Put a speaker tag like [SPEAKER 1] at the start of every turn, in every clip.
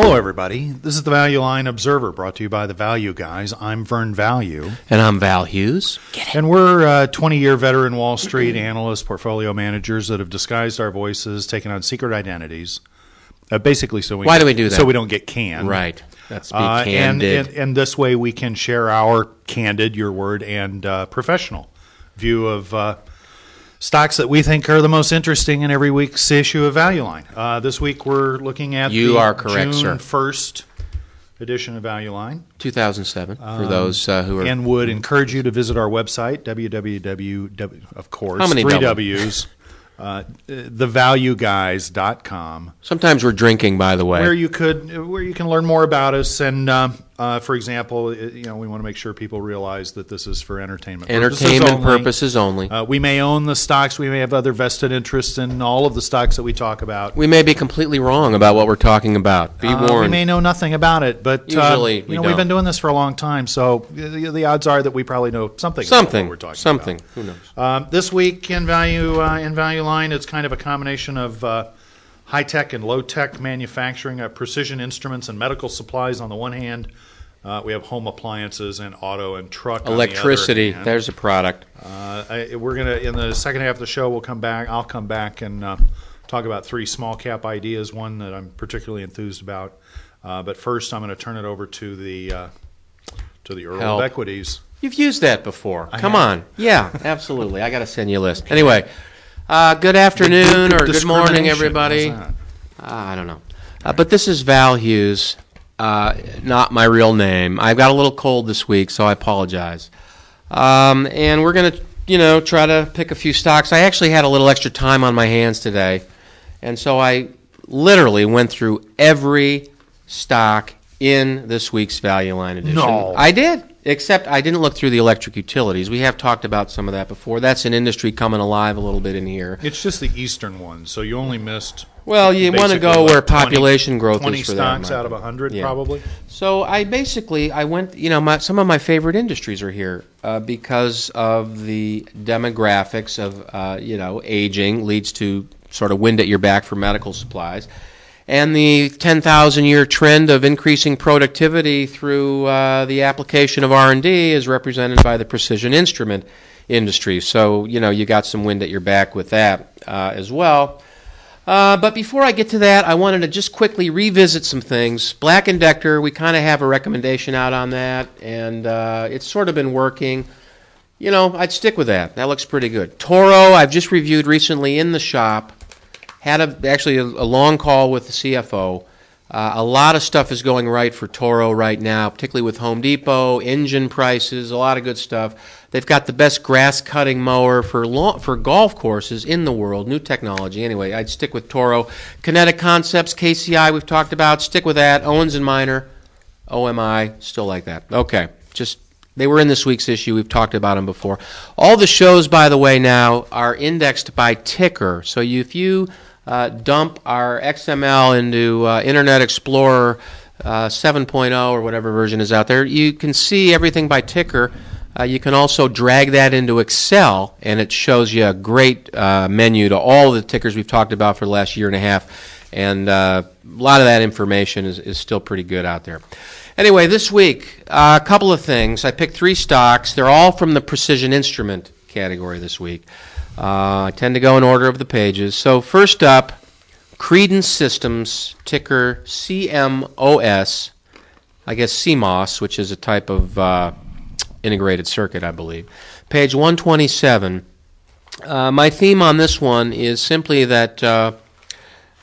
[SPEAKER 1] Hello, everybody. This is the Value Line Observer brought to you by the Value Guys. I'm Vern Value.
[SPEAKER 2] And I'm Val Hughes.
[SPEAKER 1] And we're uh, 20 year veteran Wall Street analysts, portfolio managers that have disguised our voices, taken on secret identities. Uh, basically, so we
[SPEAKER 2] Why do we do that?
[SPEAKER 1] So we don't get canned.
[SPEAKER 2] Right. Let's be
[SPEAKER 1] Uh, and,
[SPEAKER 2] candid.
[SPEAKER 1] and, and this way we can share our candid, your word, and uh, professional view of uh, stocks that we think are the most interesting in every week's issue of Value Line. Uh, this week we're looking at
[SPEAKER 2] You
[SPEAKER 1] the
[SPEAKER 2] are correct,
[SPEAKER 1] June
[SPEAKER 2] sir.
[SPEAKER 1] 1st edition of Value Line
[SPEAKER 2] 2007 for those uh, who are.
[SPEAKER 1] and would encourage you to visit our website www of course
[SPEAKER 2] How many
[SPEAKER 1] three
[SPEAKER 2] double?
[SPEAKER 1] w's uh, thevalueguys.com
[SPEAKER 2] sometimes we're drinking, by the way.
[SPEAKER 1] where you could where you can learn more about us and uh, uh, for example you know we want to make sure people realize that this is for entertainment
[SPEAKER 2] Entertainment
[SPEAKER 1] purposes
[SPEAKER 2] purposes only.
[SPEAKER 1] only. Uh, we may own the stocks we may have other vested interests in all of the stocks that we talk about
[SPEAKER 2] we may be completely wrong about what we're talking about. Be
[SPEAKER 1] Uh, we may know nothing about it, but uh,
[SPEAKER 2] Usually
[SPEAKER 1] you
[SPEAKER 2] we
[SPEAKER 1] know
[SPEAKER 2] don't.
[SPEAKER 1] we've been doing this for a long time, so the, the odds are that we probably know something. about
[SPEAKER 2] something.
[SPEAKER 1] what we're talking
[SPEAKER 2] something.
[SPEAKER 1] about.
[SPEAKER 2] Who knows?
[SPEAKER 1] Um, this week in value uh, in value line, it's kind of a combination of uh, high tech and low tech manufacturing, uh, precision instruments and medical supplies on the one hand. Uh, we have home appliances and auto and truck. the
[SPEAKER 2] Electricity.
[SPEAKER 1] hand.
[SPEAKER 2] There's a product.
[SPEAKER 1] Uh, I, we're gonna in the second half of the show. We'll come back. I'll come back and uh, talk about three small cap ideas. One that I'm particularly enthused about. Uh, but first, I'm going to turn it over to the uh, to the Earl
[SPEAKER 2] Help.
[SPEAKER 1] of Equities.
[SPEAKER 2] You've used that before.
[SPEAKER 1] I
[SPEAKER 2] Come
[SPEAKER 1] have.
[SPEAKER 2] on. Yeah, absolutely. I got to send you a list. Anyway, uh, good afternoon or good morning, everybody. Uh, I don't know. Uh, but this is Val Hughes, uh, not my real name. I've got a little cold this week, so I apologize. Um, and we're going to, you know, try to pick a few stocks. I actually had a little extra time on my hands today, and so I literally went through every stock in this week's Value Line edition.
[SPEAKER 1] No.
[SPEAKER 2] I did. Except I didn't look through the electric utilities. We have talked about some of that before. That's an industry coming alive a little bit in here.
[SPEAKER 1] It's just the eastern one, so you only missed.
[SPEAKER 2] Well, you want to
[SPEAKER 1] basically,
[SPEAKER 2] go
[SPEAKER 1] what,
[SPEAKER 2] where
[SPEAKER 1] 20
[SPEAKER 2] population growth
[SPEAKER 1] 20
[SPEAKER 2] is for
[SPEAKER 1] stocks
[SPEAKER 2] that.
[SPEAKER 1] out of 100,
[SPEAKER 2] Yeah.
[SPEAKER 1] probably.
[SPEAKER 2] So I basically I went, you know, my, some of my favorite industries are here uh, because of the demographics of, uh, you know, aging leads to sort of wind at your back for medical supplies, and the 10,000 year trend of increasing productivity through uh, the application of R and D is represented by the precision instrument industry. So you know you got some wind at your back with that uh, as well. Uh, but before I get to that, I wanted to just quickly revisit some things. Black and Decker, we kind of have a recommendation out on that, and uh, it's sort of been working. You know, I'd stick with that. That looks pretty good. Toro, I've just reviewed recently in the shop. Had a, actually a, a long call with the CFO. Uh, a lot of stuff is going right for Toro right now, particularly with Home Depot, engine prices, a lot of good stuff. They've got the best grass cutting mower for for golf courses in the world. New technology. Anyway, I'd stick with Toro. Kinetic Concepts, KCI, we've talked about. Stick with that. Owens and Minor, OMI, still like that. Okay, just they were in this week's issue. We've talked about them before. All the shows, by the way, now are indexed by ticker. So you, if you uh, dump our XML into uh, Internet Explorer uh, 7.0 or whatever version is out there, you can see everything by ticker. Uh, you can also drag that into Excel, and it shows you a great uh, menu to all the tickers we've talked about for the last year and a half. And a lot of that information is, is still pretty good out there. Anyway, this week, a couple of things. I picked three stocks. They're all from the precision instrument category this week. Uh, I tend to go in order of the pages. So, first up, Credence Systems, ticker CMOS, I guess CMOS, which is a type of uh, integrated circuit, I believe. Page 127. Uh, my theme on this one is simply that uh,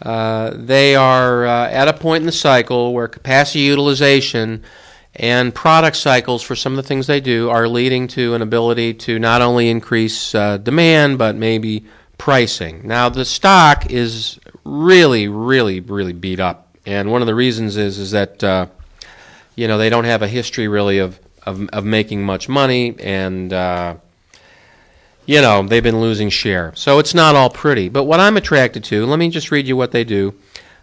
[SPEAKER 2] uh, they are uh, at a point in the cycle where capacity utilization and product cycles for some of the things they do are leading to an ability to not only increase uh, demand but maybe pricing. Now the stock is really, really, really beat up, and one of the reasons is is that uh, you know they don't have a history really of of, of making much money and. Uh, you know, they've been losing share. So it's not all pretty. But what I'm attracted to, let me just read you what they do,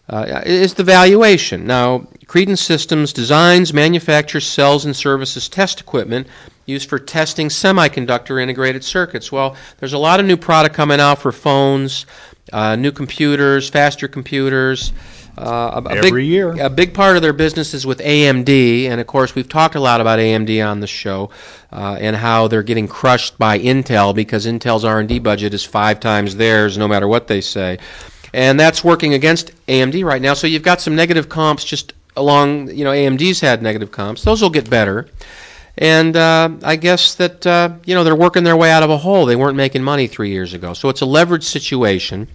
[SPEAKER 2] uh, is the valuation. Now, Credence Systems designs, manufactures, sells, and services test equipment used for testing semiconductor integrated circuits. Well, there's a lot of new product coming out for phones, uh, new computers, faster computers. Uh, a, a
[SPEAKER 1] Every
[SPEAKER 2] big,
[SPEAKER 1] year.
[SPEAKER 2] A big part of their business is with AMD, and of course, we've talked a lot about AMD on the show uh, and how they're getting crushed by Intel because Intel's R&D budget is five times theirs, no matter what they say, and that's working against AMD right now. So you've got some negative comps just along. You know, AMD's had negative comps; those will get better. And uh, I guess that uh, you know they're working their way out of a hole. They weren't making money three years ago, so it's a leveraged situation.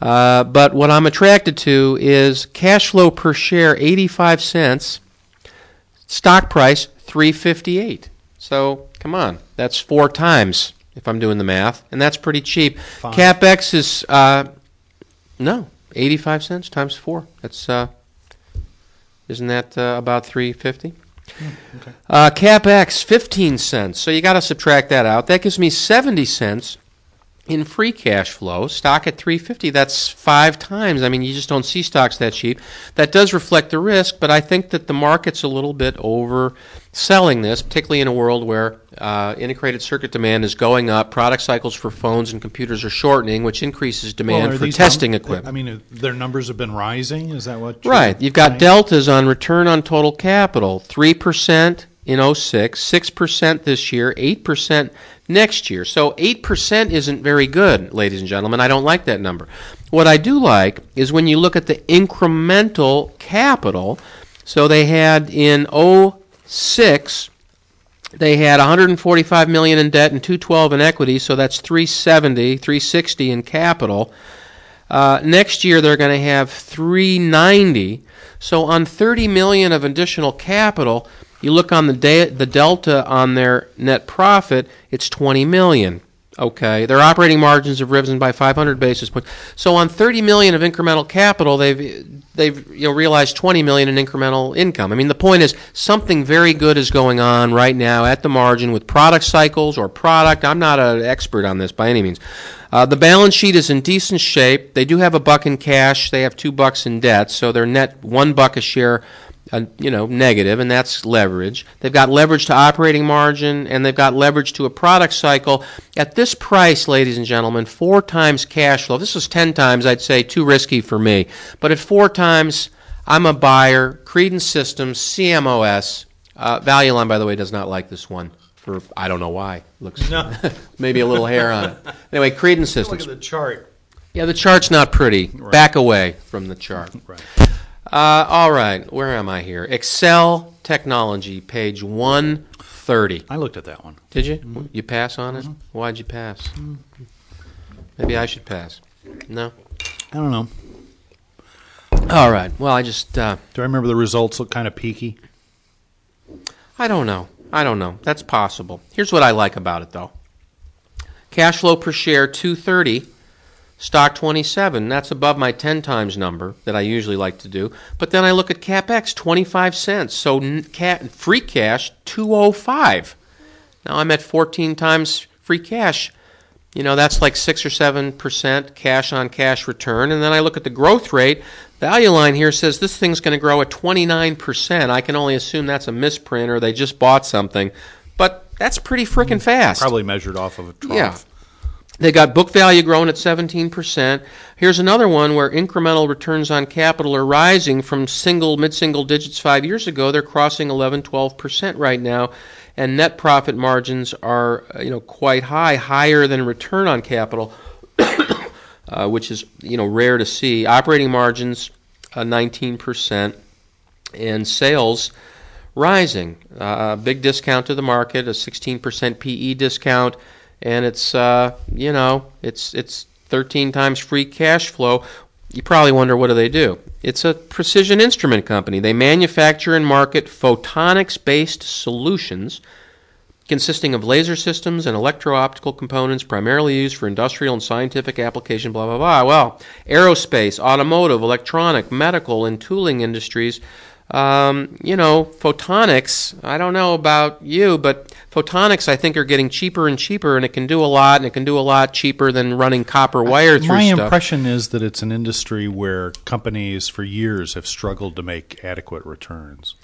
[SPEAKER 2] Uh, but what I'm attracted to is cash flow per share 85 cents, stock price 358. So come on, that's four times if I'm doing the math, and that's pretty cheap.
[SPEAKER 1] Five.
[SPEAKER 2] Capex is uh, no 85 cents times four. That's uh, isn't that uh, about 350? Uh, CapEx, 15 cents. So you got to subtract that out. That gives me 70 cents in free cash flow. Stock at 350, that's five times. I mean, you just don't see stocks that cheap. That does reflect the risk, but I think that the market's a little bit overselling this, particularly in a world where uh, integrated circuit demand is going up, product cycles for phones and computers are shortening, which increases demand
[SPEAKER 1] Well,
[SPEAKER 2] for testing
[SPEAKER 1] num-
[SPEAKER 2] equipment.
[SPEAKER 1] I mean, uh, their numbers have been rising. Is that what? you're
[SPEAKER 2] Right. You've got
[SPEAKER 1] saying?
[SPEAKER 2] deltas on return on total capital 3% in 06, 6% this year, 8% next year. So 8% isn't very good, ladies and gentlemen. I don't like that number. What I do like is when you look at the incremental capital. So they had in 06 they had 145 million in debt and 212 in equity, so that's 370, 360 in capital. Uh, next year they're going to have 390. So on 30 million of additional capital, you look on the de- the delta on their net profit, it's 20 million. Okay, their operating margins have risen by 500 basis points. So on 30 million of incremental capital, they've they've you know realized 20 million in incremental income. I mean, the point is something very good is going on right now at the margin with product cycles or product. I'm not an expert on this by any means. Uh, the balance sheet is in decent shape. They do have a buck in cash. They have two bucks in debt, so their net one buck a share uh, you know, negative, and that's leverage. They've got leverage to operating margin, and they've got leverage to a product cycle. At this price, ladies and gentlemen, four times cash flow. This was ten times, I'd say too risky for me. But at four times, I'm a buyer. Credence Systems, CMOS. Uh, Value Line, by the way, does not like this one. For I don't know why. Looks
[SPEAKER 1] No.
[SPEAKER 2] maybe a little hair on it. Anyway, Credence
[SPEAKER 1] Look
[SPEAKER 2] Systems.
[SPEAKER 1] at the chart.
[SPEAKER 2] Yeah, the chart's not pretty. Back away from the chart.
[SPEAKER 1] Right.
[SPEAKER 2] Uh, all right, where am I here? Excel Technology, page 130.
[SPEAKER 1] I looked at that one.
[SPEAKER 2] Did you? You pass on it? Why'd you pass? Maybe I should pass. No?
[SPEAKER 1] I don't know.
[SPEAKER 2] All right, well, I just, uh,
[SPEAKER 1] Do I remember the results look kind of peaky?
[SPEAKER 2] I don't know. I don't know. That's possible. Here's what I like about it, though cash flow per share 230 stock 27 that's above my 10 times number that i usually like to do. But then i look at capex 25 cents. So free cash 205 now i'm at 14 times free cash. You know that's like 6 or 7 percent cash on cash return. And then i look at the growth rate. Value line here says this thing's going to grow at 29 percent. I can only assume that's a misprint or they just bought something. But that's pretty freaking fast.
[SPEAKER 1] Probably measured off of a trough.
[SPEAKER 2] Yeah. They got book value growing at 17%. Here's another one where incremental returns on capital are rising from single, mid single digits five years ago. They're crossing 11, 12% right now. And net profit margins are you know, quite high, higher than return on capital, uh, which is you know, rare to see. Operating margins, uh, 19%. And sales rising. Uh, big discount to the market, a 16% PE discount, and it's uh, you know it's it's 13 times free cash flow. You probably wonder what do they do? It's a precision instrument company. They manufacture and market photonics-based solutions consisting of laser systems and electro-optical components primarily used for industrial and scientific application blah blah blah well aerospace automotive electronic medical and tooling industries um, you know photonics i don't know about you but photonics i think are getting cheaper and cheaper and it can do a lot and it can do a lot cheaper than running copper wire through
[SPEAKER 1] My
[SPEAKER 2] stuff
[SPEAKER 1] impression is that it's an industry where companies for years have struggled to make adequate returns.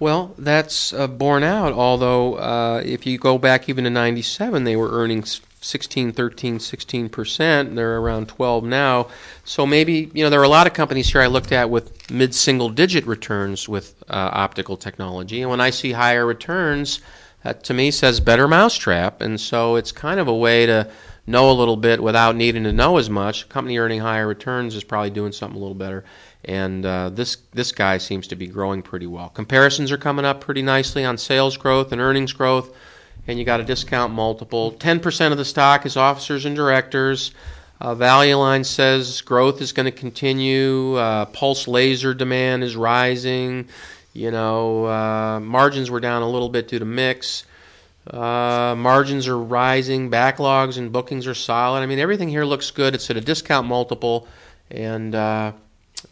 [SPEAKER 2] Well, that's uh, borne out. Although, uh, if you go back even to '97, they were earning 16, 13, 16 percent. They're around 12 now. So maybe you know there are a lot of companies here I looked at with mid-single digit returns with uh, optical technology, and when I see higher returns, that to me says better mousetrap. And so it's kind of a way to know a little bit without needing to know as much. A company earning higher returns is probably doing something a little better. And uh, this this guy seems to be growing pretty well. Comparisons are coming up pretty nicely on sales growth and earnings growth and you got a discount multiple. 10% of the stock is officers and directors. Uh, Value Line says growth is going to continue. Uh, pulse laser demand is rising. You know, uh, margins were down a little bit due to mix. Uh, margins are rising. Backlogs and bookings are solid. I mean, everything here looks good. It's at a discount multiple, and uh,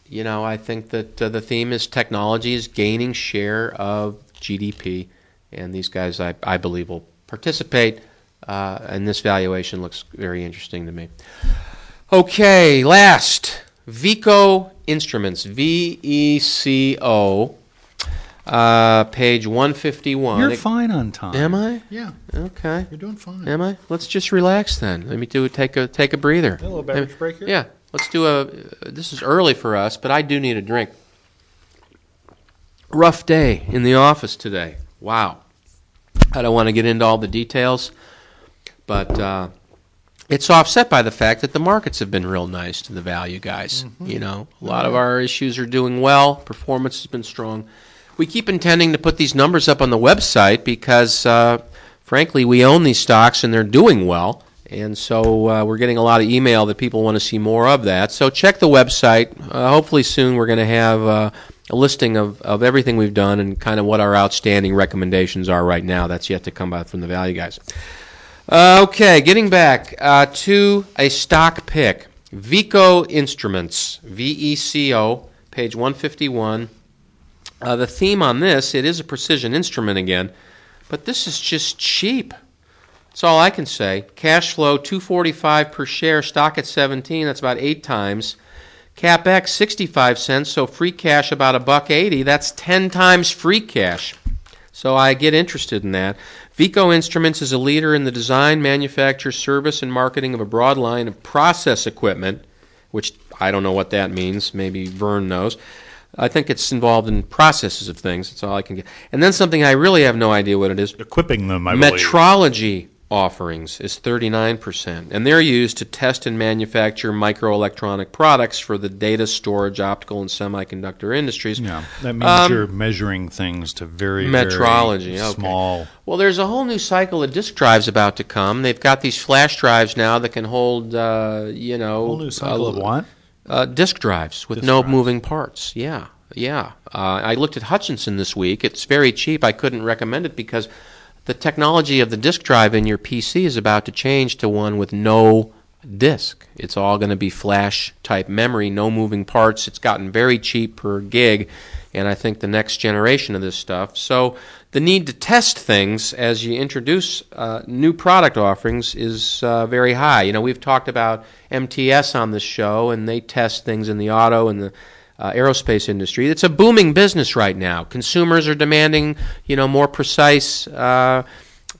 [SPEAKER 2] you know, I think that uh, the theme is technology is gaining share of GDP and these guys, I, I believe, will participate. Uh, and this valuation looks very interesting to me. Okay, last Veeco Instruments, V E C O, uh, page 151.
[SPEAKER 1] You're
[SPEAKER 2] It-
[SPEAKER 1] fine on time.
[SPEAKER 2] Am I?
[SPEAKER 1] Yeah,
[SPEAKER 2] Okay.
[SPEAKER 1] you're doing fine.
[SPEAKER 2] Am I? Let's just relax then. Let me do take a take a breather.
[SPEAKER 1] A little beverage break here?
[SPEAKER 2] Yeah. Let's do a. This is early for us, but I do need a drink. Rough day in the office today. Wow. I don't want to get into all the details, but uh, it's offset by the fact that the markets have been real nice to the value guys. You know, a lot of our issues are doing well. Performance has been strong. We keep intending to put these numbers up on the website because, uh, frankly, we own these stocks and they're doing well. And so uh, we're getting a lot of email that people want to see more of that. So check the website. Uh, hopefully soon we're going to have uh, a listing of, of everything we've done and kind of what our outstanding recommendations are right now. That's yet to come out from the value guys. Uh, okay, getting back uh, to a stock pick. Veeco Instruments, V E C O, page 151. Uh, the theme on this, it is a precision instrument again, but this is just cheap. That's all I can say. Cash flow 245 per share, stock at 17, that's about 8 times. CapEx 65 cents, so free cash about a buck 80, that's 10 times free cash. So I get interested in that. Veeco Instruments is a leader in the design, manufacture, service, and marketing of a broad line of process equipment, which I don't know what that means. Maybe Vern knows. I think it's involved in processes of things. That's all I can get. And then something I really have no idea what it is.
[SPEAKER 1] Equipping them, I believe.
[SPEAKER 2] Offerings is 39%, and they're used to test and manufacture microelectronic products for the data storage, optical, and semiconductor industries.
[SPEAKER 1] Yeah, that means
[SPEAKER 2] Um,
[SPEAKER 1] you're measuring things to very
[SPEAKER 2] Metrology,
[SPEAKER 1] very
[SPEAKER 2] okay.
[SPEAKER 1] small.
[SPEAKER 2] Well, there's a whole new cycle of disk drives about to come. They've got these flash drives now that can hold, uh, you know,
[SPEAKER 1] Whole new cycle
[SPEAKER 2] uh,
[SPEAKER 1] of what?
[SPEAKER 2] uh, disk drives with
[SPEAKER 1] Disk
[SPEAKER 2] no
[SPEAKER 1] drives.
[SPEAKER 2] moving parts. Yeah, yeah. Uh, I looked at Hutchinson this week. It's very cheap. I couldn't recommend it because the technology of the disk drive in your PC is about to change to one with no disk. It's all going to be flash type memory, no moving parts. It's gotten very cheap per gig, and I think the next generation of this stuff. So the need to test things as you introduce uh, new product offerings is uh, very high. You know, we've talked about MTS on this show, and they test things in the auto and the uh, aerospace industry. It's a booming business right now. Consumers are demanding, you know, more precise uh,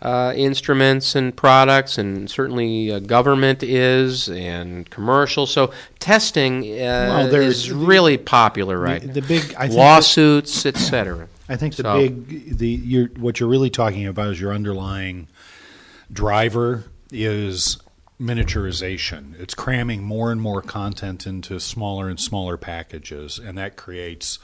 [SPEAKER 2] uh, instruments and products, and certainly uh, government is and commercial. So testing uh,
[SPEAKER 1] there's
[SPEAKER 2] is really popular right
[SPEAKER 1] the,
[SPEAKER 2] now.
[SPEAKER 1] the big I
[SPEAKER 2] Lawsuits, etc.
[SPEAKER 1] I think the
[SPEAKER 2] So-
[SPEAKER 1] big the you're, what you're really talking about is your underlying driver is miniaturization. It's cramming more and more content into smaller and smaller packages, and that creates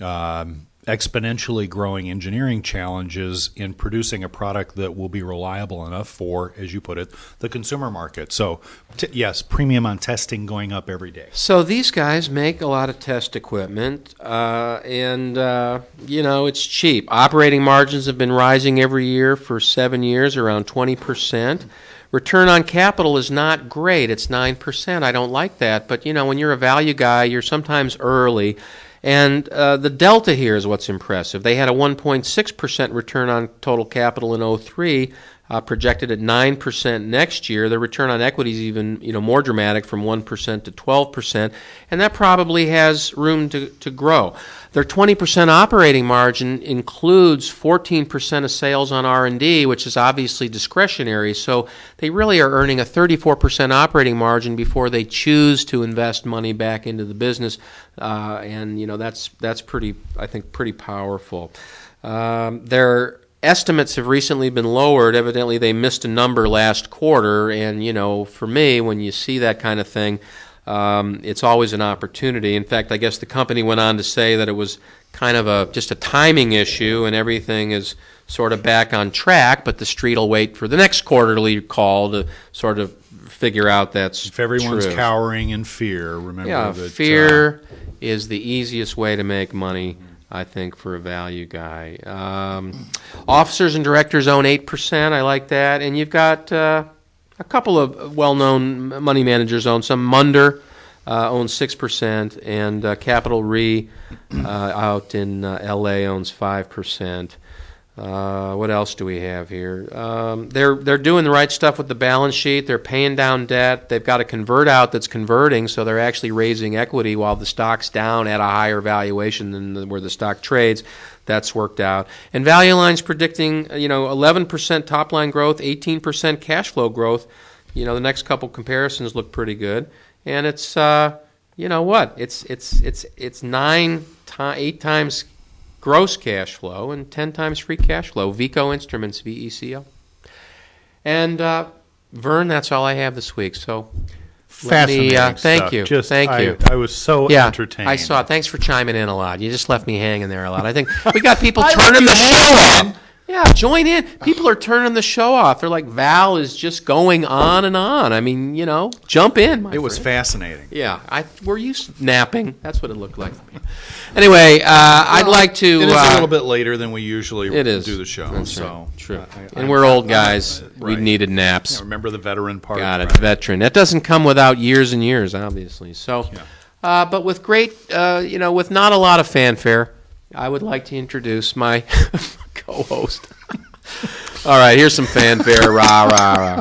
[SPEAKER 1] um, exponentially growing engineering challenges in producing a product that will be reliable enough for, as you put it, the consumer market. So, t- yes, premium on testing going up every day.
[SPEAKER 2] So these guys make a lot of test equipment, uh, and uh, you know it's cheap. Operating margins have been rising every year for seven years, around twenty percent. Return on capital is not great; it's nine percent. I don't like that, but you know when you're a value guy, you're sometimes early. And uh, the delta here is what's impressive. They had a 1.6% return on total capital in 03, uh, projected at 9% next year. The return on equity is even you know, more dramatic from 1% to 12%, and that probably has room to, to grow. Their 20% operating margin includes 14% of sales on R&D, which is obviously discretionary. So they really are earning a 34% operating margin before they choose to invest money back into the business, uh, and you know that's that's pretty I think pretty powerful. Um, their estimates have recently been lowered. Evidently, they missed a number last quarter, and you know, for me, when you see that kind of thing, um, it's always an opportunity. In fact, I guess the company went on to say that it was kind of a just a timing issue, and everything is sort of back on track. But the street will wait for the next quarterly call to sort of figure out that's
[SPEAKER 1] If everyone's
[SPEAKER 2] true.
[SPEAKER 1] cowering in fear, remember
[SPEAKER 2] Yeah,
[SPEAKER 1] that uh,
[SPEAKER 2] fear is the easiest way to make money, I think, for a value guy. Um, officers and directors own 8%. I like that. And you've got uh, a couple of well known money managers own some. Munder uh, owns 6%, and uh, Capital Re uh, out in uh, LA owns 5%. Uh, what else do we have here? Um, they're they're doing the right stuff with the balance sheet. They're paying down debt. They've got a convert out that's converting, so they're actually raising equity while the stock's down at a higher valuation than the, where the stock trades. That's worked out. And Value Line's predicting you know 11% top line growth, 18% cash flow growth. You know the next couple comparisons look pretty good, and it's uh, you know what? It's it's it's it's nine ti eight times gross cash flow and 10 times free cash flow. Veeco Instruments, VECO. And uh, Vern, that's all I have this week. So let me,
[SPEAKER 1] Fascinating
[SPEAKER 2] uh, thank
[SPEAKER 1] stuff.
[SPEAKER 2] you.
[SPEAKER 1] Just,
[SPEAKER 2] Thank
[SPEAKER 1] I,
[SPEAKER 2] you.
[SPEAKER 1] I was so
[SPEAKER 2] yeah,
[SPEAKER 1] entertained.
[SPEAKER 2] I saw it. Thanks for chiming in a lot. You just left me hanging there a lot. I think we got people turning the
[SPEAKER 1] left you
[SPEAKER 2] show
[SPEAKER 1] hanging.
[SPEAKER 2] Yeah, join in. People are turning the show off. They're like, Val is just going on and on. I mean, you know, jump in.
[SPEAKER 1] It was
[SPEAKER 2] friend.
[SPEAKER 1] fascinating.
[SPEAKER 2] Yeah, I were you napping? That's what it looked like to me. Anyway, uh, I'd like to.
[SPEAKER 1] It is
[SPEAKER 2] uh,
[SPEAKER 1] a little bit later than we usually
[SPEAKER 2] It is
[SPEAKER 1] do the show.
[SPEAKER 2] That's
[SPEAKER 1] so
[SPEAKER 2] right. True.
[SPEAKER 1] I- I-
[SPEAKER 2] and we're old guys. We
[SPEAKER 1] right.
[SPEAKER 2] needed naps.
[SPEAKER 1] Yeah, remember the veteran part.
[SPEAKER 2] Got it,
[SPEAKER 1] right.
[SPEAKER 2] veteran. That doesn't come without years and years, obviously. So,
[SPEAKER 1] Yeah.
[SPEAKER 2] uh, but with great, uh, you know, with not a lot of fanfare, I would like to introduce my co-host. All right, here's some fanfare. rah rah rah.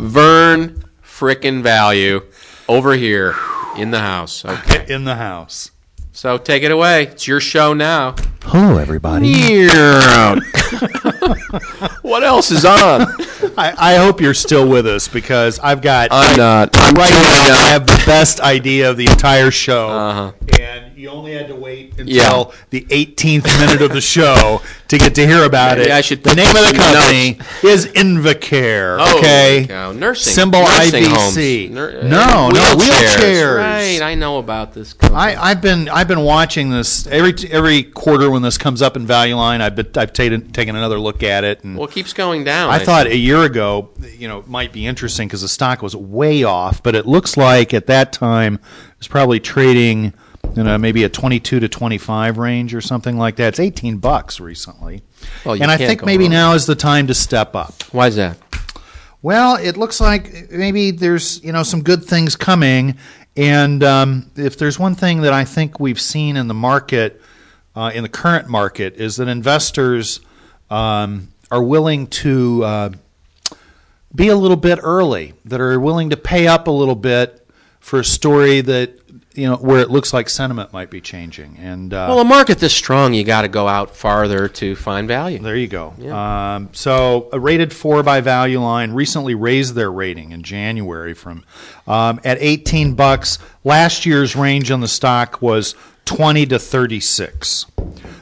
[SPEAKER 2] Vern frickin' value over here in the house. Okay,
[SPEAKER 1] In the house.
[SPEAKER 2] so take it away. It's your show now.
[SPEAKER 1] Hello, everybody.
[SPEAKER 2] Yeah. what else is on?
[SPEAKER 1] I, I hope you're still with us because I've got
[SPEAKER 2] I'm not. I'm
[SPEAKER 1] right now. I have the best idea of the entire show,
[SPEAKER 2] Uh-huh.
[SPEAKER 1] and you only had to wait until
[SPEAKER 2] Yeah.
[SPEAKER 1] the 18th minute of the show to get to hear about
[SPEAKER 2] Maybe
[SPEAKER 1] it.
[SPEAKER 2] I should
[SPEAKER 1] the name of the company is Invacare.
[SPEAKER 2] Holy
[SPEAKER 1] okay,
[SPEAKER 2] cow. Nursing.
[SPEAKER 1] symbol
[SPEAKER 2] nursing. Homes. Nur-
[SPEAKER 1] no,
[SPEAKER 2] uh,
[SPEAKER 1] no wheelchairs.
[SPEAKER 2] Right, I know about this. Company.
[SPEAKER 1] I, I've been I've been watching this every every quarter when this comes up in Value Line. I've been, I've taken taken another look at it, and
[SPEAKER 2] well, keeps going down.
[SPEAKER 1] I thought a year ago, you know, might be interesting because the stock was way off, but it looks like at that time it was probably trading, you know, maybe a 22 to 25 range or something like that. It's 18 bucks recently.
[SPEAKER 2] Well,
[SPEAKER 1] and I think maybe
[SPEAKER 2] wrong.
[SPEAKER 1] now is the time to step up.
[SPEAKER 2] Why is that?
[SPEAKER 1] Well, it looks like maybe there's you know some good things coming, and um, if there's one thing that I think we've seen in the market, uh, in the current market, is that investors um, are willing to uh, be a little bit early, that are willing to pay up a little bit for a story that you know where it looks like sentiment might be changing, and uh,
[SPEAKER 2] Well, a market this strong, you got to go out farther to find value.
[SPEAKER 1] there you go. Um, so, a rated four by Value Line recently raised their rating in January from um, at 18 bucks. Last year's range on the stock was 20 to 36.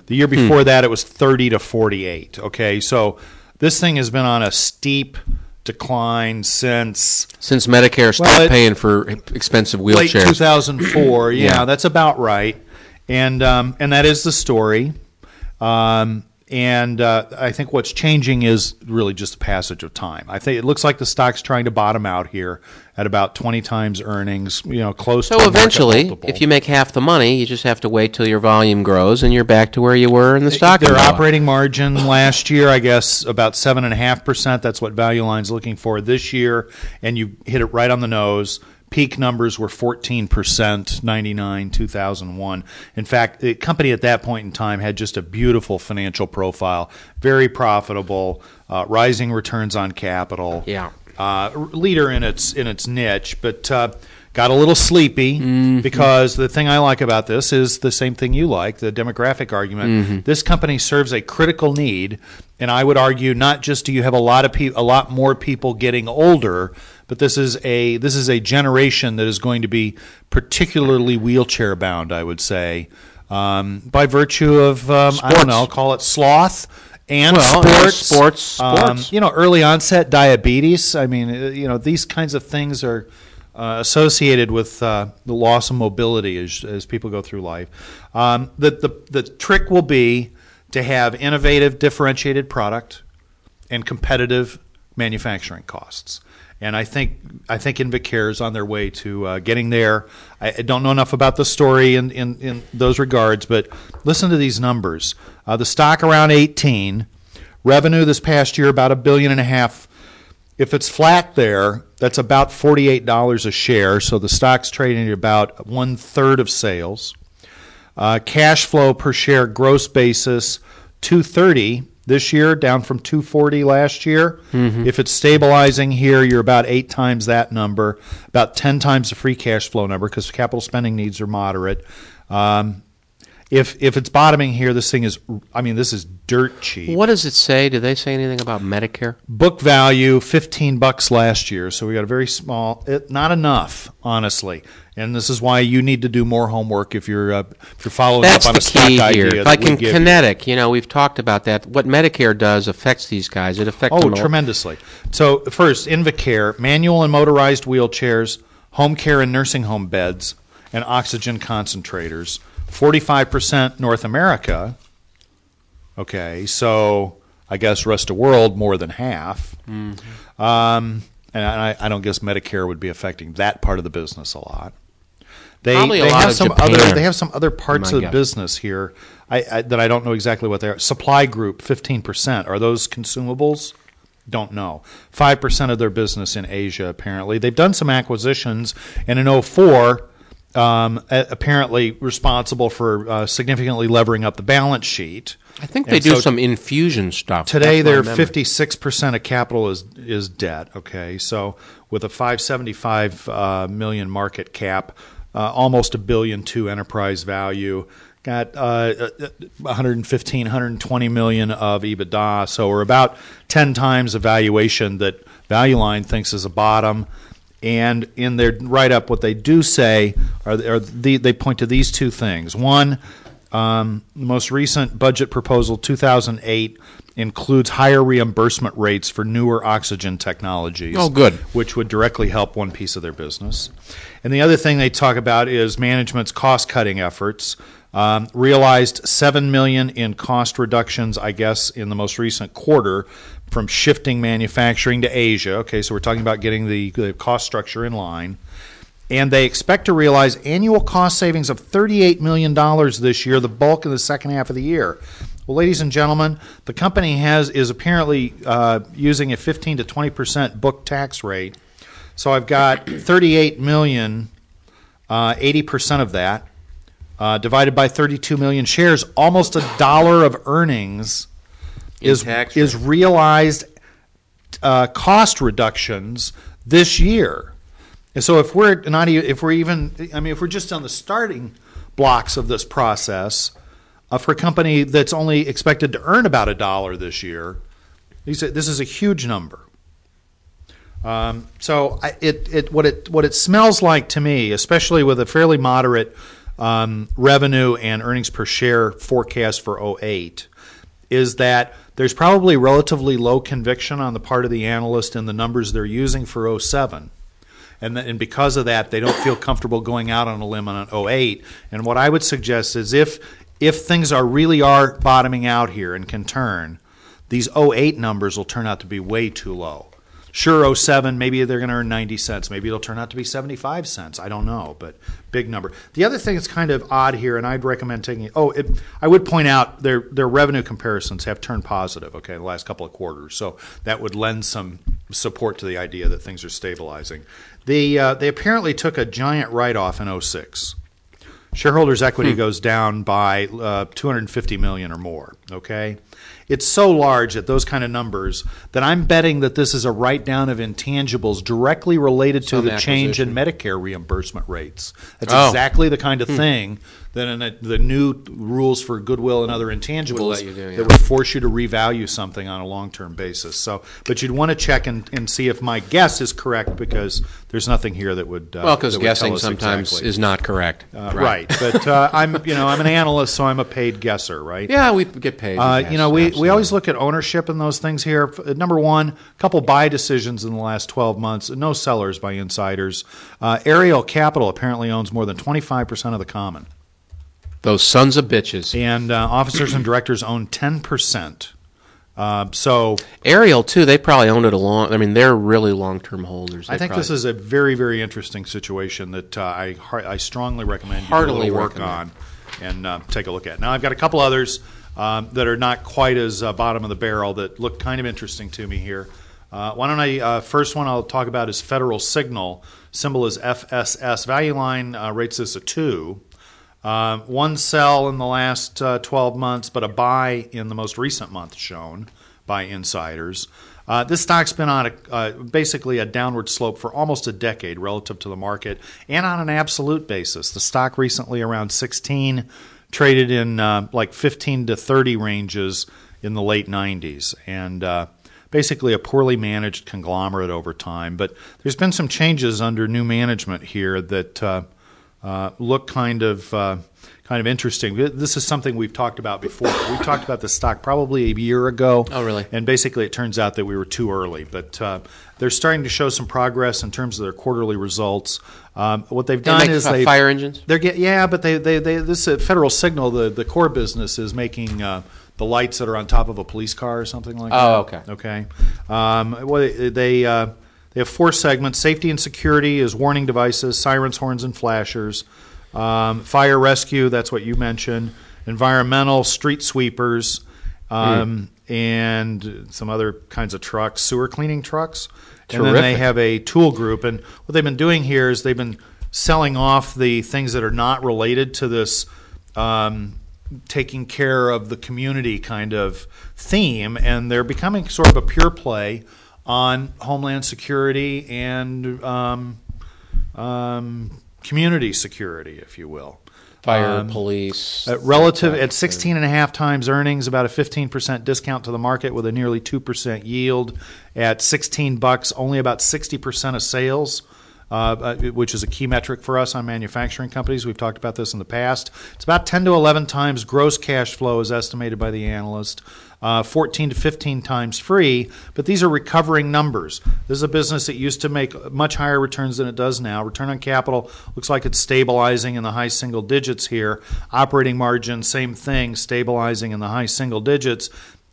[SPEAKER 1] The year before that, it was 30 to 48. Okay, so this thing has been on a steep decline since
[SPEAKER 2] Since Medicare stopped
[SPEAKER 1] Well, it-
[SPEAKER 2] paying for expensive
[SPEAKER 1] late
[SPEAKER 2] wheelchairs.
[SPEAKER 1] 2004. yeah,
[SPEAKER 2] Yeah.
[SPEAKER 1] that's about right. And um, and that is the story. Um, and uh, I think what's changing is really just the passage of time. I think it looks like the stock's trying to bottom out here at about 20 times earnings. You know, close. to
[SPEAKER 2] So eventually, if you make half the money, you just have to wait till your volume grows and you're back to where you were in the stock.
[SPEAKER 1] Their operating margin last year, I guess, about seven and a half percent. That's what Value Line's looking for this year, and you hit it right on the nose. Peak numbers were 14%, 99, 2001. In fact, the company at that point in time had just a beautiful financial profile, very profitable, uh, rising returns on capital.
[SPEAKER 2] Yeah.
[SPEAKER 1] Uh, leader in its in its niche, but uh, got a little sleepy because the thing I like about this is the same thing you like, the demographic argument. This company serves a critical need, and I would argue not just do you have a lot of pe- a lot more people getting older, but this is a this is a generation that is going to be particularly wheelchair bound. I would say um, by virtue of um, I don't know, I'll call it sloth. And
[SPEAKER 2] Well, and
[SPEAKER 1] sports,
[SPEAKER 2] sports,
[SPEAKER 1] um,
[SPEAKER 2] sports.
[SPEAKER 1] you know, early onset diabetes. I mean, uh, you know, these kinds of things are uh, associated with uh, the loss of mobility as, as people go through life. Um, the, the the trick will be to have innovative, differentiated product and competitive manufacturing costs. And I think I think Invacare is on their way to uh, getting there. I, don't know enough about the story in, in, in those regards, but listen to these numbers. Uh, the stock around 18, revenue this past year about a billion and a half. If it's flat there, that's about $48 a share. So the stock's trading at about one third of sales. Uh, cash flow per share gross basis 230 this year down from 240 last year. If it's stabilizing here you're about eight times that number about 10 times the free cash flow number because capital spending needs are moderate. Um, if if it's bottoming here this thing is i mean this is dirt cheap
[SPEAKER 2] What does it say? Do they say anything about Medicare?
[SPEAKER 1] book value 15 bucks last year so we got a very small it, not enough honestly and this is why you need to do more homework if you're uh, if you're following
[SPEAKER 2] That's
[SPEAKER 1] up on
[SPEAKER 2] the
[SPEAKER 1] a stock idea
[SPEAKER 2] here. Like in
[SPEAKER 1] give you.
[SPEAKER 2] Kinetic, you know, we've talked about that. What Medicare does affects these guys. It affects
[SPEAKER 1] Oh, tremendously. So, first, Invacare, manual and motorized wheelchairs, home care and nursing home beds, and oxygen concentrators. 45% North America. Okay, so I guess rest of world more than half.
[SPEAKER 2] Mm-hmm.
[SPEAKER 1] Um, and I, I don't guess Medicare would be affecting that part of the business a lot. They,
[SPEAKER 2] Probably a
[SPEAKER 1] they
[SPEAKER 2] lot
[SPEAKER 1] have
[SPEAKER 2] of
[SPEAKER 1] some
[SPEAKER 2] Japan.
[SPEAKER 1] other they have some other parts of the business here I, I, that I don't know exactly what they are. Supply Group, fifteen percent. Are those consumables? Don't know. Five percent of their business in Asia, apparently. They've done some acquisitions, and in 04, um, apparently responsible for uh, significantly levering up the balance sheet.
[SPEAKER 2] I think they
[SPEAKER 1] And
[SPEAKER 2] do
[SPEAKER 1] so
[SPEAKER 2] some infusion stuff.
[SPEAKER 1] Today, they're fifty six percent of capital is is debt. Okay, so with a five seventy five uh, million market cap, uh, almost a billion two enterprise value, got uh, 115, 120 million of EBITDA. So we're about ten times the valuation that Value Line thinks is a bottom. And in their write up, what they do say are, are the, they point to these two things. One, um, the most recent budget proposal, 2008, includes higher reimbursement rates for newer oxygen technologies.
[SPEAKER 2] Oh, good.
[SPEAKER 1] Which would directly help one piece of their business. And the other thing they talk about is management's cost cutting efforts. Um, realized seven million in cost reductions, I guess, in the most recent quarter from shifting manufacturing to Asia. Okay, so we're talking about getting the, the cost structure in line and they expect to realize annual cost savings of $38 million this year, the bulk in the second half of the year. Well, ladies and gentlemen, the company has is apparently uh, using a 15 to 20 percent book tax rate. So I've got 38 million, uh, 80 percent of that uh, divided by 32 million shares, almost a dollar of earnings is is realized uh, cost reductions this year. And so if we're not e- if we're even I mean if we're just on the starting blocks of this process uh, for a company that's only expected to earn about a dollar this year, this is a huge number. Um, so I, it, it what it what it smells like to me, especially with a fairly moderate um, revenue and earnings per share forecast for 08, is that there's probably relatively low conviction on the part of the analyst in the numbers they're using for 07. And, and because of that, they don't feel comfortable going out on a limb on 08. And what I would suggest is if if things are really are bottoming out here and can turn, these 08 numbers will turn out to be way too low. Sure, 07, maybe they're going to earn 90 cents. Maybe it'll turn out to be 75 cents. I don't know, but big number. The other thing that's kind of odd here, and I'd recommend taking. Oh, it, I would point out their, their revenue comparisons have turned positive, okay, the last couple of quarters. So that would lend some support to the idea that things are stabilizing. The, uh, they apparently took a giant write off in 06. Shareholders' equity goes down by uh, 250 million or more. Okay, it's so large at those kind of numbers that I'm betting that this is a write down of intangibles directly related to
[SPEAKER 2] Some
[SPEAKER 1] the change in. Medicare reimbursement rates. That's
[SPEAKER 2] Oh.
[SPEAKER 1] exactly the kind of thing that in a, the new rules for goodwill and other intangibles
[SPEAKER 2] do, yeah.
[SPEAKER 1] that would force you to revalue something on a long term basis. So, but you'd want to check and, and see if my guess is correct because there's nothing here that would uh,
[SPEAKER 2] Well, because
[SPEAKER 1] that would tell
[SPEAKER 2] guessing sometimes
[SPEAKER 1] exactly.
[SPEAKER 2] is not correct.
[SPEAKER 1] Uh, right. But uh, I'm, you know, I'm an analyst, so I'm a paid guesser, right?
[SPEAKER 2] Yeah, we get paid.
[SPEAKER 1] Uh, you know, we, we always look at ownership and those things here. Number one, a couple buy decisions in the last 12 months, no sellers by insiders. Uh, Ariel Capital apparently owns more than 25% of the common,
[SPEAKER 2] those sons of bitches.
[SPEAKER 1] and uh, officers and directors own 10%. Uh, so
[SPEAKER 2] Ariel too. They probably owned it a long. I mean, they're really long-term holders.
[SPEAKER 1] I think
[SPEAKER 2] probably-
[SPEAKER 1] this is a very, very interesting situation that uh, I, I strongly recommend you a
[SPEAKER 2] Heartily
[SPEAKER 1] little work
[SPEAKER 2] recommend.
[SPEAKER 1] on and uh, take a look at. Now, I've got a couple others um, that are not quite as uh, bottom of the barrel that look kind of interesting to me here. Uh, why don't I? Uh, first one I'll talk about is Federal Signal. Symbol is FSS. Value line uh, rates this a two. Um, one sell in the last uh, 12 months, but a buy in the most recent month shown by insiders. Uh, this stock's been on a, uh, basically a downward slope for almost a decade relative to the market and on an absolute basis. The stock recently around 16 traded in uh, like 15 to 30 ranges in the late 90s. And uh, basically a poorly managed conglomerate over time. But there's been some changes under new management here that uh, look kind of uh, kind of interesting. This is something we've talked about before. We talked about the stock probably a year ago.
[SPEAKER 2] Oh, really?
[SPEAKER 1] And basically, it turns out that we were too early. But uh, they're starting to show some progress in terms of their quarterly results. Um, what they've
[SPEAKER 2] They
[SPEAKER 1] done is they
[SPEAKER 2] fire engines.
[SPEAKER 1] they're get yeah, but they they, they this Federal Signal the the core business is making. Uh, the lights that are on top of a police car or something like
[SPEAKER 2] Oh,
[SPEAKER 1] that.
[SPEAKER 2] Oh, okay.
[SPEAKER 1] Okay. Um, well, they uh, they have four segments: safety and security is warning devices, sirens, horns, and flashers. Um, fire rescue, that's what you mentioned. Environmental, street sweepers, um, and some other kinds of trucks, sewer cleaning trucks. Terrific. And then they have a tool group. And what they've been doing here is they've been selling off the things that are not related to this um, taking care of the community kind of theme, and they're becoming sort of a pure play on homeland security and um, um, community security, if you will.
[SPEAKER 2] Fire,
[SPEAKER 1] Um,
[SPEAKER 2] police.
[SPEAKER 1] At relative at 16 and a half times earnings, about a 15% discount to the market with a nearly 2% yield. At 16 bucks, only about 60% of sales, uh, uh, which is a key metric for us on manufacturing companies. We've talked about this in the past. It's about 10 to 11 times gross cash flow as estimated by the analyst. Uh, 14 to 15 times free, but these are recovering numbers. This is a business that used to make much higher returns than it does now. Return on capital looks like it's stabilizing in the high single digits here. Operating margin, same thing, stabilizing in the high single digits.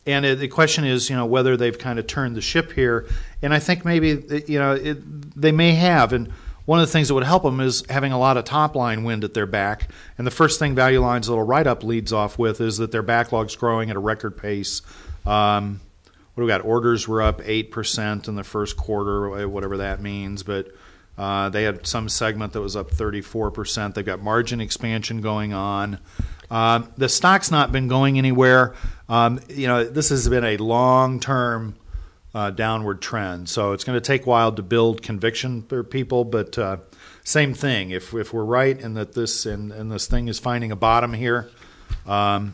[SPEAKER 1] And it, the question is, you know, whether they've kind of turned the ship here. And I think maybe, you know, it, they may have. And one of the things that would help them is having a lot of top line wind at their back. And the first thing Value Line's little write up leads off with is that their backlog's growing at a record pace. Um, what do we got? Orders were up 8% in the first quarter, whatever that means. But uh, they had some segment that was up 34%. They've got margin expansion going on. Um, the stock's not been going anywhere. Um, you know, this has been a long term uh, downward trend. So it's going to take a while to build conviction for people, but uh, same thing. If if we're right and that this and, and this thing is finding a bottom here, um,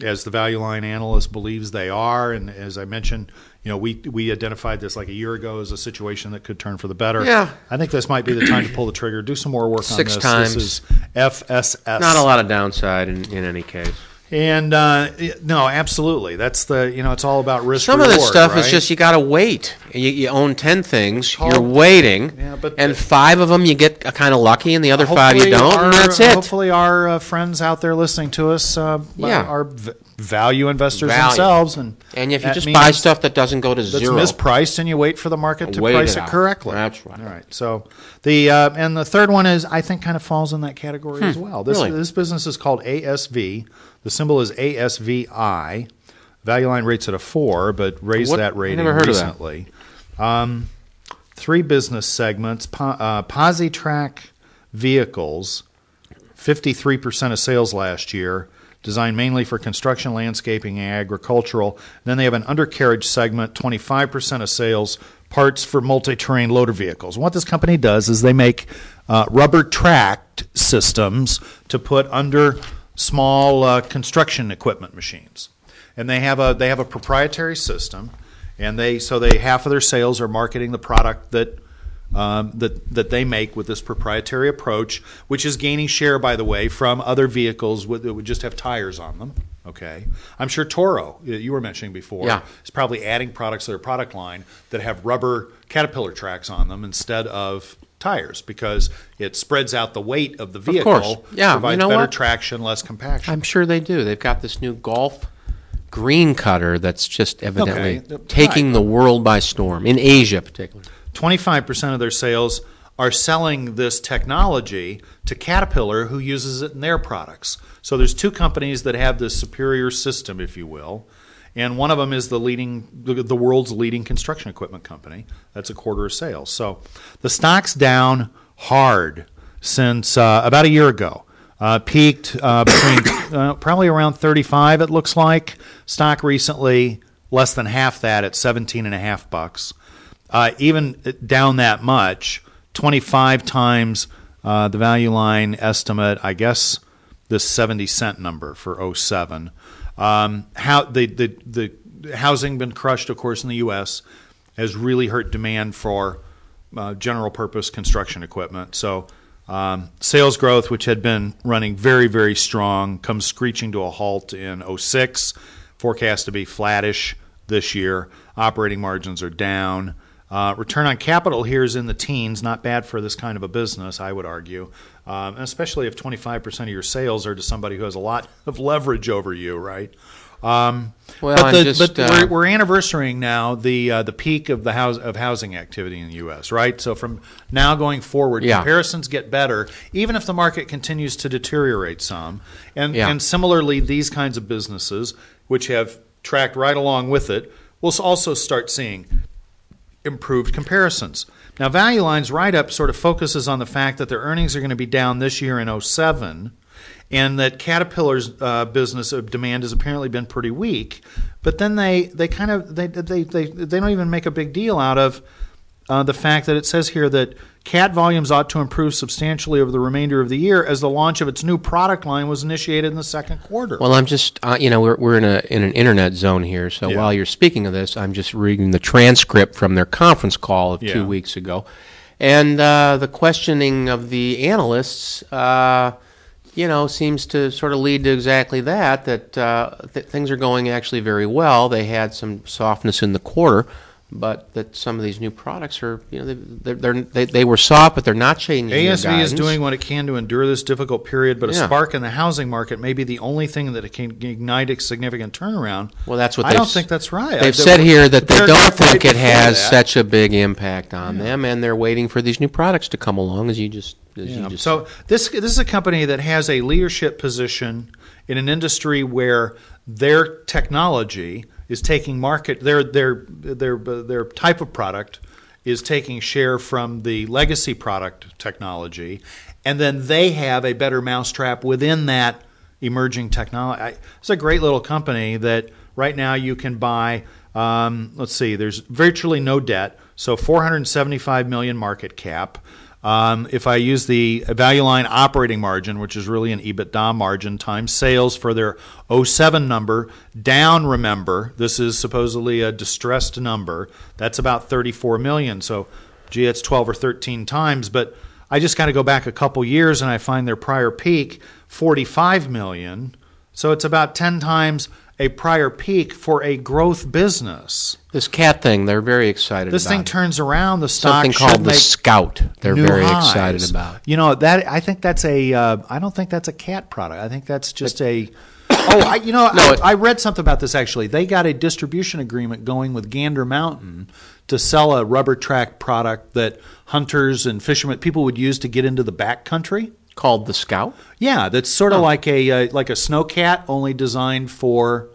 [SPEAKER 1] as the value line analyst believes they are, and as I mentioned, you know, we we identified this like a year ago as a situation that could turn for the better.
[SPEAKER 2] Yeah.
[SPEAKER 1] I think this might be the time to pull the trigger, do some more work
[SPEAKER 2] Six
[SPEAKER 1] on this.
[SPEAKER 2] times.
[SPEAKER 1] This is FSS.
[SPEAKER 2] Not a lot of downside in, in any case.
[SPEAKER 1] And uh, no, absolutely. That's the you know, it's all about risk.
[SPEAKER 2] Some of this
[SPEAKER 1] reward,
[SPEAKER 2] stuff is just you got to wait. You, you own ten things, you're waiting,
[SPEAKER 1] Yeah, but
[SPEAKER 2] and
[SPEAKER 1] the-
[SPEAKER 2] five of them you get kind of lucky, and the other five you don't,
[SPEAKER 1] our-
[SPEAKER 2] and that's it.
[SPEAKER 1] Hopefully, our uh, friends out there listening to us uh,
[SPEAKER 2] Yeah.
[SPEAKER 1] are v- value investors
[SPEAKER 2] Value.
[SPEAKER 1] themselves, and
[SPEAKER 2] And if you just buy stuff that doesn't go to
[SPEAKER 1] that's
[SPEAKER 2] zero,
[SPEAKER 1] mispriced, and you wait for the market to
[SPEAKER 2] Wait
[SPEAKER 1] price
[SPEAKER 2] it
[SPEAKER 1] it correctly.
[SPEAKER 2] That's right.
[SPEAKER 1] All right. So the uh, and the third one is I think kind of falls in that category as well. This
[SPEAKER 2] Hmm. really?
[SPEAKER 1] this business is called ASV. The symbol is ASVI. Value line rates at a four, but raised
[SPEAKER 2] What-
[SPEAKER 1] that rating
[SPEAKER 2] of that.
[SPEAKER 1] recently. Um, three business segments. Po- uh, Posi-Track vehicles, 53% of sales last year, designed mainly for construction, landscaping, and agricultural. Then they have an undercarriage segment, 25% of sales, parts for multi terrain loader vehicles. what this company does is they make uh, rubber tracked systems to put under small uh, construction equipment machines. And they have a they have a proprietary system, and they so they half of their sales are marketing the product that um, that that they make with this proprietary approach, which is gaining share, by the way, from other vehicles with, that would just have tires on them. Okay, I'm sure Toro, you were mentioning before,
[SPEAKER 2] Yeah.
[SPEAKER 1] is probably adding products to their product line that have rubber Caterpillar tracks on them instead of tires because it spreads out the weight of the vehicle.
[SPEAKER 2] course. Yeah, you
[SPEAKER 1] provides
[SPEAKER 2] know
[SPEAKER 1] better
[SPEAKER 2] what?
[SPEAKER 1] traction, less compaction.
[SPEAKER 2] I'm sure they do. They've got this new Golf green cutter that's just evidently
[SPEAKER 1] Okay.
[SPEAKER 2] taking
[SPEAKER 1] Right.
[SPEAKER 2] the world by storm, in Asia particularly.
[SPEAKER 1] 25% of their sales are selling this technology to Caterpillar, who uses it in their products. So there's two companies that have this superior system, if you will, and one of them is the leading, the, world's leading construction equipment company. That's a quarter of sales. So the stock's down hard since uh, about a year ago. Uh, peaked uh, between uh, probably around 35. It looks like stock recently less than half that at 17 and a half bucks uh, even down that much, 25 times uh, the value line estimate, I guess this 70 cent number for 07. Um, how the, the, the housing been crushed, of course, in the U.S. has really hurt demand for uh, general purpose construction equipment. So um, sales growth, which had been running very, very strong, comes screeching to a halt in 06. Forecast to be flattish this year. Operating margins are down. Uh, return on capital here is in the teens, not bad for this kind of a business, I would argue, um, especially if 25% of your sales are to somebody who has a lot of leverage over you, right? Um,
[SPEAKER 2] Well,
[SPEAKER 1] but the,
[SPEAKER 2] just,
[SPEAKER 1] but
[SPEAKER 2] uh,
[SPEAKER 1] we're, we're anniversarying now the uh, the peak of the house of housing activity in the U.S. Right, so from now going forward,
[SPEAKER 2] Yeah.
[SPEAKER 1] comparisons get better, even if the market continues to deteriorate some. And
[SPEAKER 2] Yeah.
[SPEAKER 1] and similarly, these kinds of businesses, which have tracked right along with it, will also start seeing improved comparisons. Now, Value Line's write up sort of focuses on the fact that their earnings are going to be down this year in 07 and that Caterpillar's uh, business of demand has apparently been pretty weak. But then they, they kind of they, they, they, they don't even make a big deal out of uh, the fact that it says here that cat volumes ought to improve substantially over the remainder of the year as the launch of its new product line was initiated in the second quarter.
[SPEAKER 2] Well, I'm just, uh, you know, we're, we're in, a, in an internet zone here, so
[SPEAKER 1] Yeah.
[SPEAKER 2] while you're speaking of this, I'm just reading the transcript from their conference call of
[SPEAKER 1] Yeah.
[SPEAKER 2] two weeks ago. And uh, the questioning of the analysts, uh, you know, seems to sort of lead to exactly that, that uh, th- things are going actually very well. They had some softness in the quarter, but that some of these new products are, you know, they, they're, they, they were soft, but they're not changing
[SPEAKER 1] ASV is doing what it can to endure this difficult period, but a
[SPEAKER 2] Yeah.
[SPEAKER 1] spark in the housing market may be the only thing that it can ignite a significant turnaround.
[SPEAKER 2] Well, that's what
[SPEAKER 1] I don't think that's right.
[SPEAKER 2] They've
[SPEAKER 1] I-
[SPEAKER 2] said here that they don't think it has
[SPEAKER 1] that.
[SPEAKER 2] such a big impact on them, and they're waiting for these new products to come along, as you just as
[SPEAKER 1] Yeah.
[SPEAKER 2] you just
[SPEAKER 1] So this this is a company that has a leadership position in an industry where their technology is taking market their their their their type of product is taking share from the legacy product technology, and then they have a better mousetrap within that emerging technology. It's a great little company that right now you can buy. Um, let's see, there's virtually no debt, so 475 million market cap. Um, if I use the value line operating margin, which is really an EBITDA margin times sales for their 07 number, down, remember, this is supposedly a distressed number. That's about 34 million. So, gee, it's 12 or 13 times. But I just kind of go back a couple years and I find their prior peak, 45 million. So it's about 10 times a prior peak for a growth business.
[SPEAKER 2] this cat thing. They're very excited.
[SPEAKER 1] This
[SPEAKER 2] about
[SPEAKER 1] thing turns around, the stock
[SPEAKER 2] something called the Scout. They're very
[SPEAKER 1] highs.
[SPEAKER 2] excited about.
[SPEAKER 1] You know that I think that's a. Uh, I don't think that's a cat product. I think that's just a. Oh, I, you know,
[SPEAKER 2] No,
[SPEAKER 1] I,
[SPEAKER 2] it-
[SPEAKER 1] I read something about this actually. They got a distribution agreement going with Gander Mountain to sell a rubber track product that hunters and fishermen people would use to get into the back country.
[SPEAKER 2] Called the Scout.
[SPEAKER 1] Yeah, that's sort of like a uh, like a snowcat, only designed for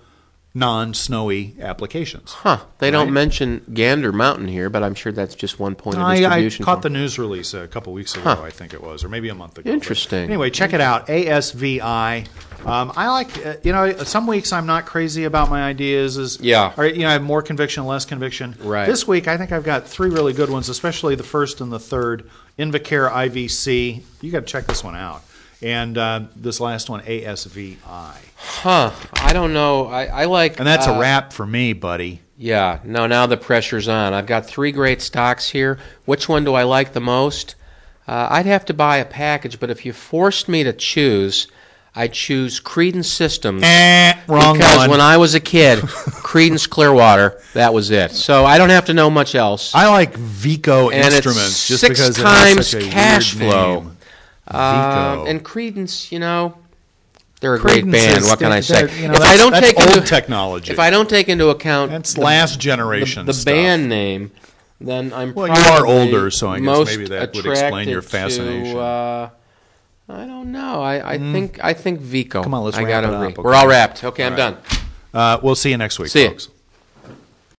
[SPEAKER 1] non-snowy applications.
[SPEAKER 2] Huh. They don't mention Gander Mountain here, but I'm sure that's just one point of
[SPEAKER 1] I, I
[SPEAKER 2] distribution.
[SPEAKER 1] caught the news release a couple weeks ago,
[SPEAKER 2] Huh.
[SPEAKER 1] I think it was, or maybe a month ago. But
[SPEAKER 2] Interesting.
[SPEAKER 1] Anyway, check it out. ASVI. Um, I like, uh, you know, some weeks I'm not crazy about my ideas. Is
[SPEAKER 2] Yeah.
[SPEAKER 1] or, you know, I have more conviction, less conviction.
[SPEAKER 2] Right.
[SPEAKER 1] This week, I think I've got three really good ones, especially the first and the third. Invacare IVC. You got to check this one out. And uh, this last one, ASVI.
[SPEAKER 2] Huh. I don't know. I, I like.
[SPEAKER 1] And that's
[SPEAKER 2] uh,
[SPEAKER 1] a wrap for me, buddy.
[SPEAKER 2] Yeah. No, now the pressure's on. I've got three great stocks here. Which one do I like the most? Uh, I'd have to buy a package, but if you forced me to choose, I'd choose Credence Systems.
[SPEAKER 1] Eh, wrong
[SPEAKER 2] because
[SPEAKER 1] one.
[SPEAKER 2] when I was a kid, Creedence Clearwater, that was it. So I don't have to know much else.
[SPEAKER 1] I like Veeco
[SPEAKER 2] And it's
[SPEAKER 1] Instruments just
[SPEAKER 2] six
[SPEAKER 1] because it has
[SPEAKER 2] times
[SPEAKER 1] such a
[SPEAKER 2] cash flow.
[SPEAKER 1] name.
[SPEAKER 2] Um, and Credence, you know, they're a
[SPEAKER 1] Credence
[SPEAKER 2] great band. what can I say?
[SPEAKER 1] you know,
[SPEAKER 2] if I don't take
[SPEAKER 1] old
[SPEAKER 2] into,
[SPEAKER 1] technology.
[SPEAKER 2] if I don't take into account
[SPEAKER 1] That's
[SPEAKER 2] the,
[SPEAKER 1] last generation
[SPEAKER 2] the, the band name, then I'm
[SPEAKER 1] Well, you are
[SPEAKER 2] probably
[SPEAKER 1] older, so I guess maybe that would explain your fascination.
[SPEAKER 2] To, uh, I don't know. I, I think I think Veeco.
[SPEAKER 1] Come on, let's
[SPEAKER 2] I
[SPEAKER 1] wrap
[SPEAKER 2] gotta
[SPEAKER 1] it up, okay?
[SPEAKER 2] We're all wrapped. Okay, I'm
[SPEAKER 1] All right.
[SPEAKER 2] done.
[SPEAKER 1] Uh, we'll see you next week,
[SPEAKER 2] See
[SPEAKER 1] folks.